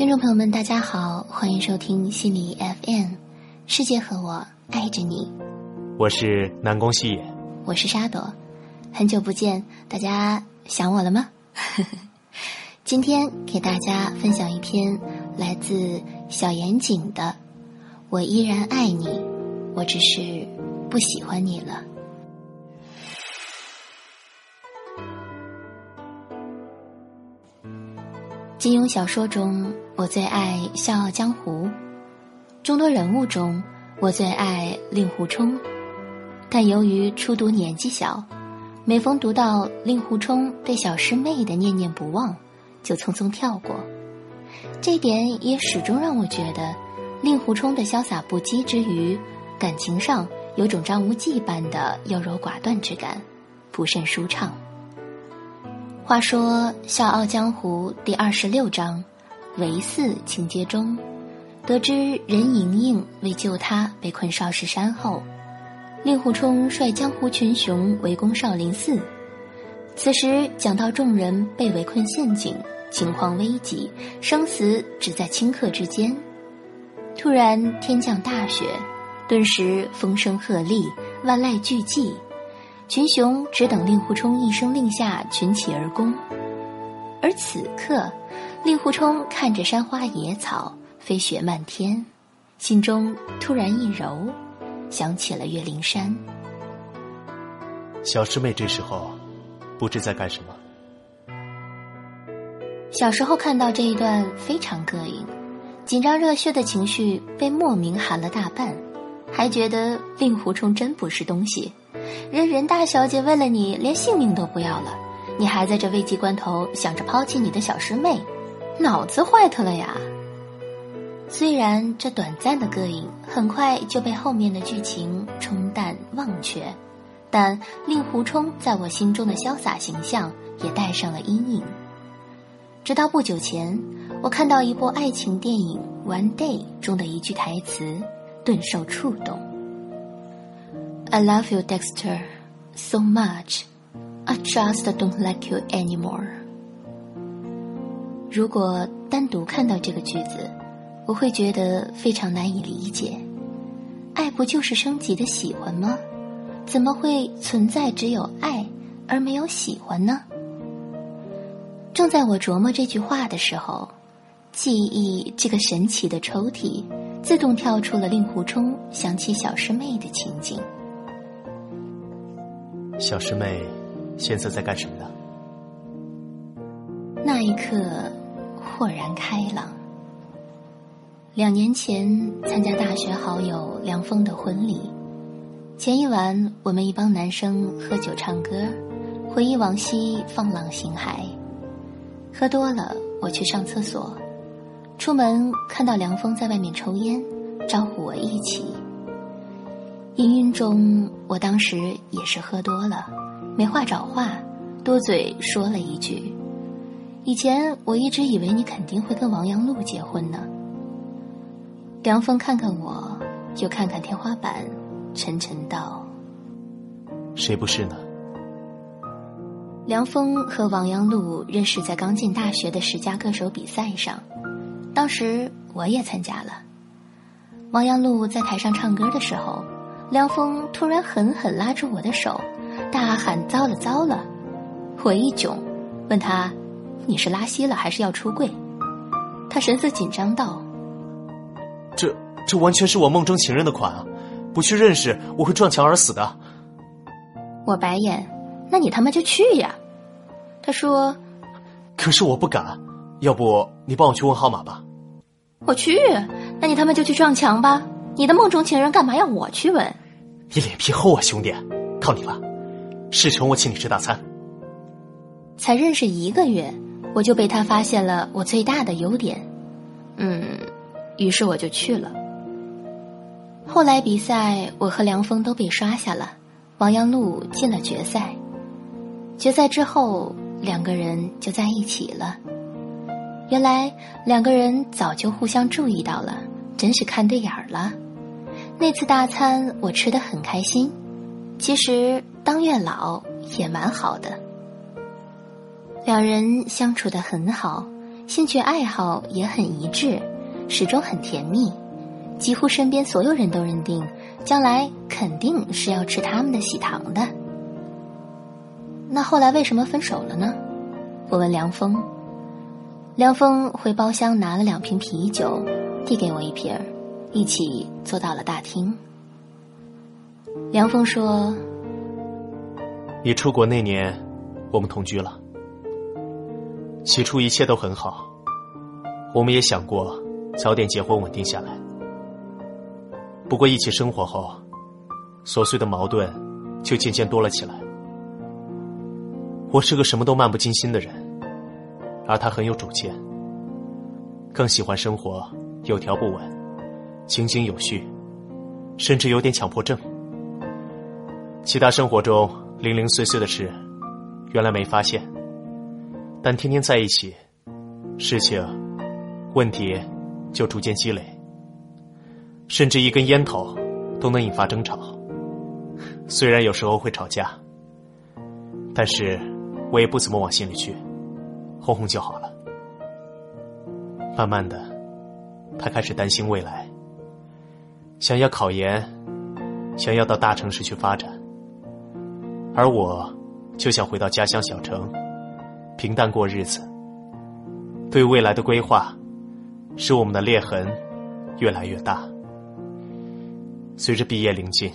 听众朋友们，大家好，欢迎收听心理 FM，世界和我爱着你。我是南宫细野，我是沙朵，很久不见，大家想我了吗？今天给大家分享一篇来自小严谨的《我依然爱你》，我只是不喜欢你了。金庸小说中，我最爱《笑傲江湖》；众多人物中，我最爱令狐冲。但由于初读年纪小，每逢读到令狐冲对小师妹的念念不忘，就匆匆跳过。这点也始终让我觉得，令狐冲的潇洒不羁之余，感情上有种张无忌般的优柔寡断之感，不甚舒畅。话说《笑傲江湖》第二十六章唯四情节中，得知任盈盈为救他被困少室山后，令狐冲率江湖群雄围攻少林寺。此时讲到众人被围困陷阱，情况危急，生死只在顷刻之间。突然天降大雪，顿时风声鹤唳，万籁俱寂。群雄只等令狐冲一声令下，群起而攻。而此刻，令狐冲看着山花野草，飞雪漫天，心中突然一柔，想起了岳灵珊。小师妹这时候不知在干什么。小时候看到这一段非常膈应，紧张热血的情绪被莫名寒了大半，还觉得令狐冲真不是东西。人人大小姐为了你连性命都不要了，你还在这危急关头想着抛弃你的小师妹，脑子坏特了呀！虽然这短暂的膈应很快就被后面的剧情冲淡忘却，但令狐冲在我心中的潇洒形象也带上了阴影。直到不久前，我看到一部爱情电影《One Day》中的一句台词，顿受触动。I love you, Dexter, so much. I just don't like you anymore. 如果单独看到这个句子，我会觉得非常难以理解。爱不就是升级的喜欢吗？怎么会存在只有爱而没有喜欢呢？正在我琢磨这句话的时候，记忆这个神奇的抽屉自动跳出了令狐冲想起小师妹的情景。小师妹，现在在干什么呢？那一刻，豁然开朗。两年前参加大学好友梁峰的婚礼，前一晚我们一帮男生喝酒唱歌，回忆往昔，放浪形骸。喝多了，我去上厕所，出门看到梁峰在外面抽烟，招呼我一起。氤氲中，我当时也是喝多了，没话找话，多嘴说了一句：“以前我一直以为你肯定会跟王阳璐结婚呢。”梁峰看看我，又看看天花板，沉沉道：“谁不是呢？”梁峰和王阳璐认识在刚进大学的十佳歌手比赛上，当时我也参加了。王阳璐在台上唱歌的时候。梁峰突然狠狠拉住我的手，大喊：“糟了糟了！”我一窘，问他：“你是拉稀了还是要出柜？”他神色紧张道：“这这完全是我梦中情人的款啊！不去认识，我会撞墙而死的。”我白眼：“那你他妈就去呀！”他说：“可是我不敢，要不你帮我去问号码吧？”我去，那你他妈就去撞墙吧！你的梦中情人干嘛要我去问？你脸皮厚啊，兄弟，靠你了！事成我请你吃大餐。才认识一个月，我就被他发现了我最大的优点，嗯，于是我就去了。后来比赛，我和梁峰都被刷下了，王阳路进了决赛。决赛之后，两个人就在一起了。原来两个人早就互相注意到了，真是看对眼儿了。那次大餐我吃的很开心，其实当月老也蛮好的。两人相处的很好，兴趣爱好也很一致，始终很甜蜜，几乎身边所有人都认定将来肯定是要吃他们的喜糖的。那后来为什么分手了呢？我问梁峰。梁峰回包厢拿了两瓶啤酒，递给我一瓶儿，一起坐到了大厅。梁峰说：“你出国那年，我们同居了。起初一切都很好，我们也想过早点结婚稳定下来。不过一起生活后，琐碎的矛盾就渐渐多了起来。我是个什么都漫不经心的人。”而他很有主见，更喜欢生活有条不紊、井井有序，甚至有点强迫症。其他生活中零零碎碎的事，原来没发现，但天天在一起，事情、问题就逐渐积累，甚至一根烟头都能引发争吵。虽然有时候会吵架，但是我也不怎么往心里去。哄哄就好了。慢慢的，他开始担心未来，想要考研，想要到大城市去发展，而我就想回到家乡小城，平淡过日子。对未来的规划，使我们的裂痕越来越大。随着毕业临近，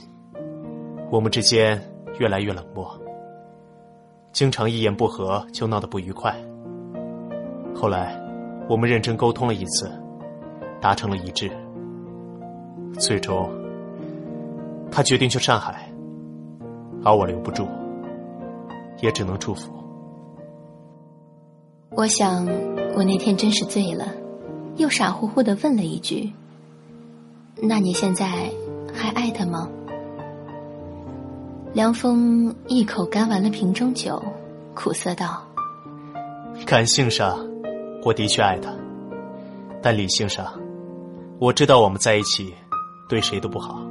我们之间越来越冷漠，经常一言不合就闹得不愉快。后来，我们认真沟通了一次，达成了一致。最终，他决定去上海，而我留不住，也只能祝福。我想，我那天真是醉了，又傻乎乎的问了一句：“那你现在还爱他吗？”梁峰一口干完了瓶中酒，苦涩道：“感性上。”我的确爱他，但理性上，我知道我们在一起对谁都不好，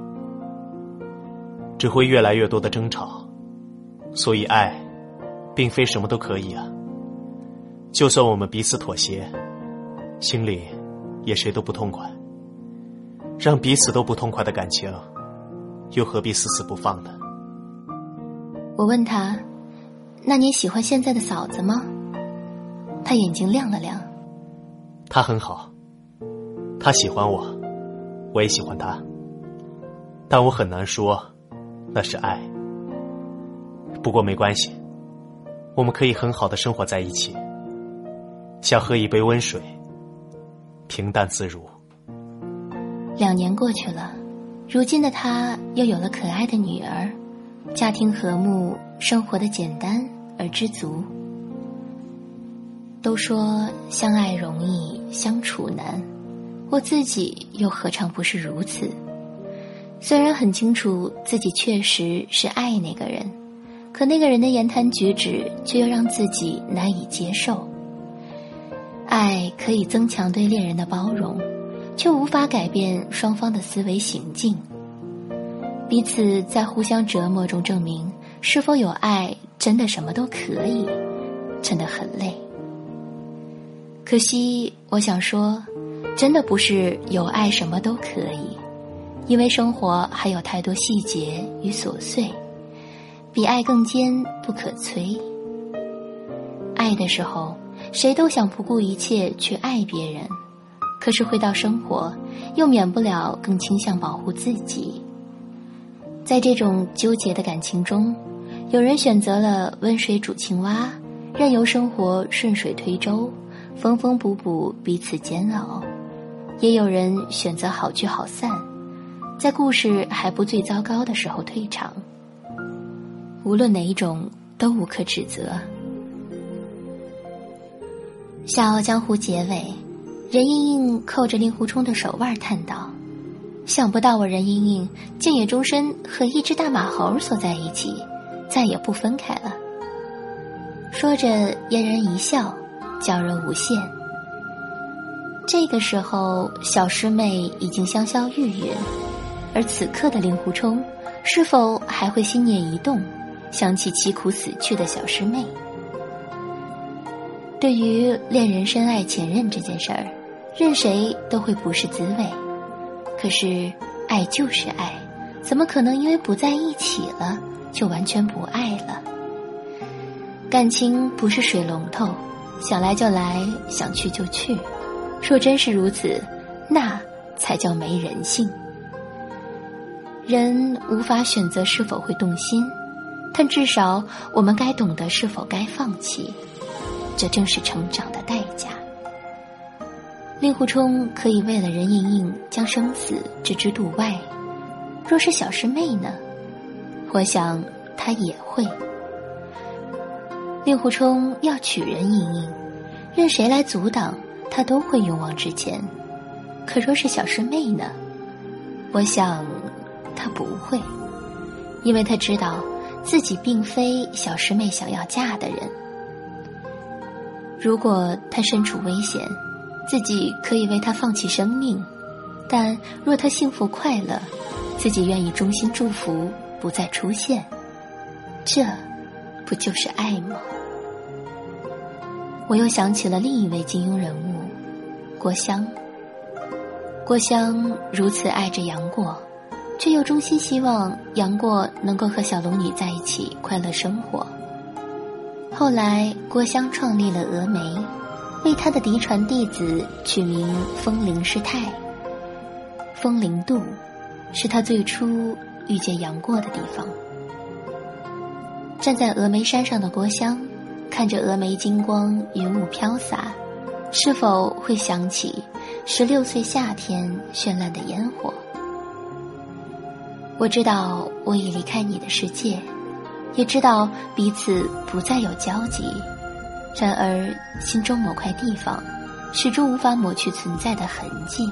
只会越来越多的争吵。所以爱，并非什么都可以啊。就算我们彼此妥协，心里也谁都不痛快。让彼此都不痛快的感情，又何必死死不放呢？我问他：“那你喜欢现在的嫂子吗？”他眼睛亮了亮。他很好，他喜欢我，我也喜欢他。但我很难说，那是爱。不过没关系，我们可以很好的生活在一起，像喝一杯温水，平淡自如。两年过去了，如今的他又有了可爱的女儿，家庭和睦，生活的简单而知足。都说相爱容易相处难，我自己又何尝不是如此？虽然很清楚自己确实是爱那个人，可那个人的言谈举止却又让自己难以接受。爱可以增强对恋人的包容，却无法改变双方的思维行径。彼此在互相折磨中证明是否有爱，真的什么都可以，真的很累。可惜，我想说，真的不是有爱什么都可以，因为生活还有太多细节与琐碎，比爱更坚不可摧。爱的时候，谁都想不顾一切去爱别人，可是回到生活，又免不了更倾向保护自己。在这种纠结的感情中，有人选择了温水煮青蛙，任由生活顺水推舟。缝缝补补，彼此煎熬；也有人选择好聚好散，在故事还不最糟糕的时候退场。无论哪一种，都无可指责。《笑傲江湖》结尾，任盈盈扣着令狐冲的手腕叹道：“想不到我任盈盈竟也终身和一只大马猴锁在一起，再也不分开了。”说着，嫣然一笑。娇柔无限。这个时候，小师妹已经香消玉殒，而此刻的令狐冲，是否还会心念一动，想起凄苦死去的小师妹？对于恋人深爱前任这件事儿，任谁都会不是滋味。可是，爱就是爱，怎么可能因为不在一起了就完全不爱了？感情不是水龙头，想来就来，想去就去。若真是如此，那才叫没人性。人无法选择是否会动心，但至少我们该懂得是否该放弃。这正是成长的代价。令狐冲可以为了任盈盈将生死置之度外，若是小师妹呢？我想她也会。令狐冲要娶任盈盈，任谁来阻挡，他都会勇往直前。可若是小师妹呢？我想。他不会，因为他知道自己并非小师妹想要嫁的人。如果他身处危险，自己可以为他放弃生命；但若他幸福快乐，自己愿意衷心祝福，不再出现。这，不就是爱吗？我又想起了另一位金庸人物，郭襄。郭襄如此爱着杨过。却又衷心希望杨过能够和小龙女在一起快乐生活。后来，郭襄创立了峨眉，为他的嫡传弟子取名风铃师太。风铃渡，是他最初遇见杨过的地方。站在峨眉山上的郭襄，看着峨眉金光云雾飘洒，是否会想起十六岁夏天绚烂的烟火？我知道我已离开你的世界，也知道彼此不再有交集，然而心中某块地方，始终无法抹去存在的痕迹。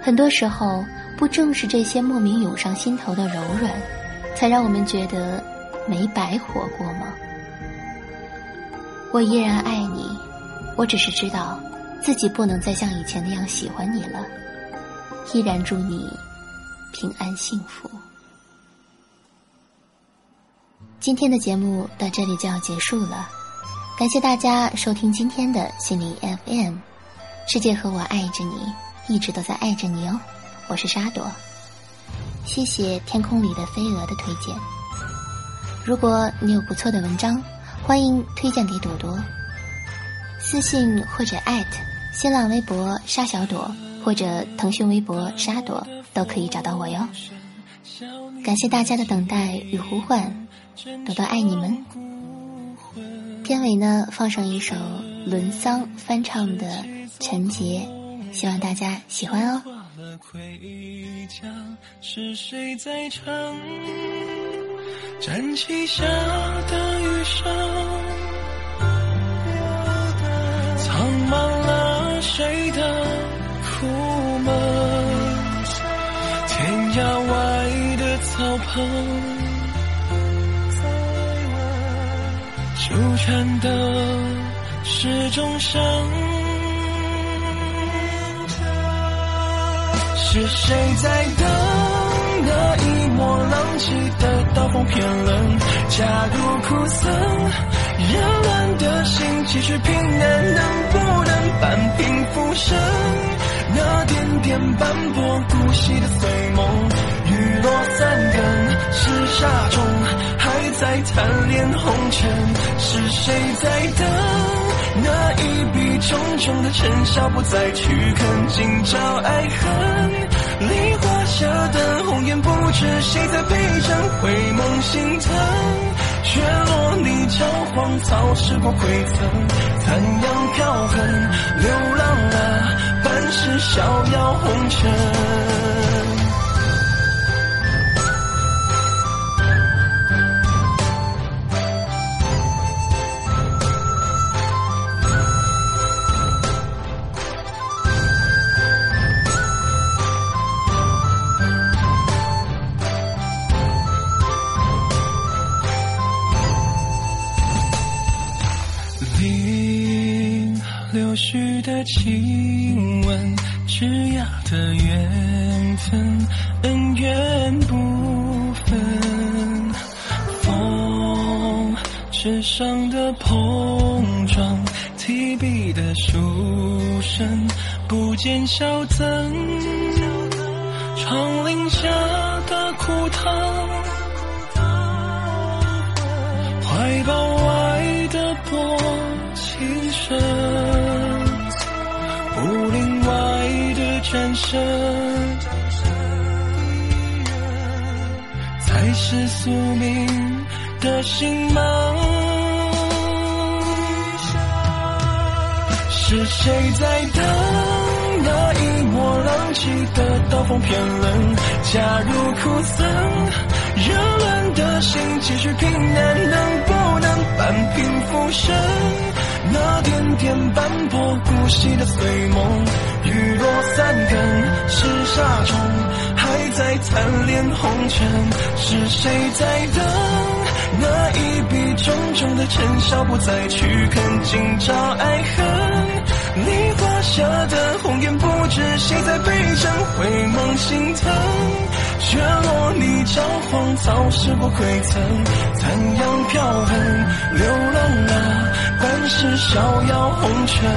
很多时候，不正是这些莫名涌上心头的柔软，才让我们觉得没白活过吗？我依然爱你，我只是知道自己不能再像以前那样喜欢你了。依然祝你。平安幸福。今天的节目到这里就要结束了，感谢大家收听今天的心灵 FM，世界和我爱着你，一直都在爱着你哦。我是沙朵，谢谢天空里的飞蛾的推荐。如果你有不错的文章，欢迎推荐给朵朵，私信或者艾特新浪微博沙小朵或者腾讯微博沙朵。都可以找到我哟。感谢大家的等待与呼唤，朵朵爱你们。片尾呢，放上一首伦桑翻唱的《陈杰》，希望大家喜欢哦。站起下的雨声，藏满了谁的苦闷？天涯外的草棚，纠缠的是众生。是谁在等那一抹浪迹的刀锋偏冷？假如苦涩，热乱的心，继续平安，能不能半平浮生？那点点斑驳，孤寂的碎梦，雨落三更，是沙中还在贪恋红尘，是谁在等那一笔重重的尘嚣不再去看，今朝爱恨，梨花下的红颜，不知谁在陪衬，回眸心疼，雪落泥沼，荒草吃过馈赠，残阳飘痕，流浪了。半世逍遥红尘。的亲吻，枝桠的缘分，恩怨不分。风纸上的碰撞，提笔的书生不见小增，窗棂下的枯藤，怀抱外的薄情深，外的战胜，才是宿命。的星芒，是谁在等那一抹浪迹的刀锋偏冷？加入苦涩，热乱的心继续平淡，能不能半平浮生？那点点斑驳古稀的碎梦，雨落三更，是沙虫还在残恋红尘，是谁在等？那一笔重重的尘嚣不再去看，今朝爱恨。你画下的红颜，不知谁在背上回眸心疼。雪落你朝荒草，石不归曾。残阳飘横，流浪啊，半世逍遥红尘。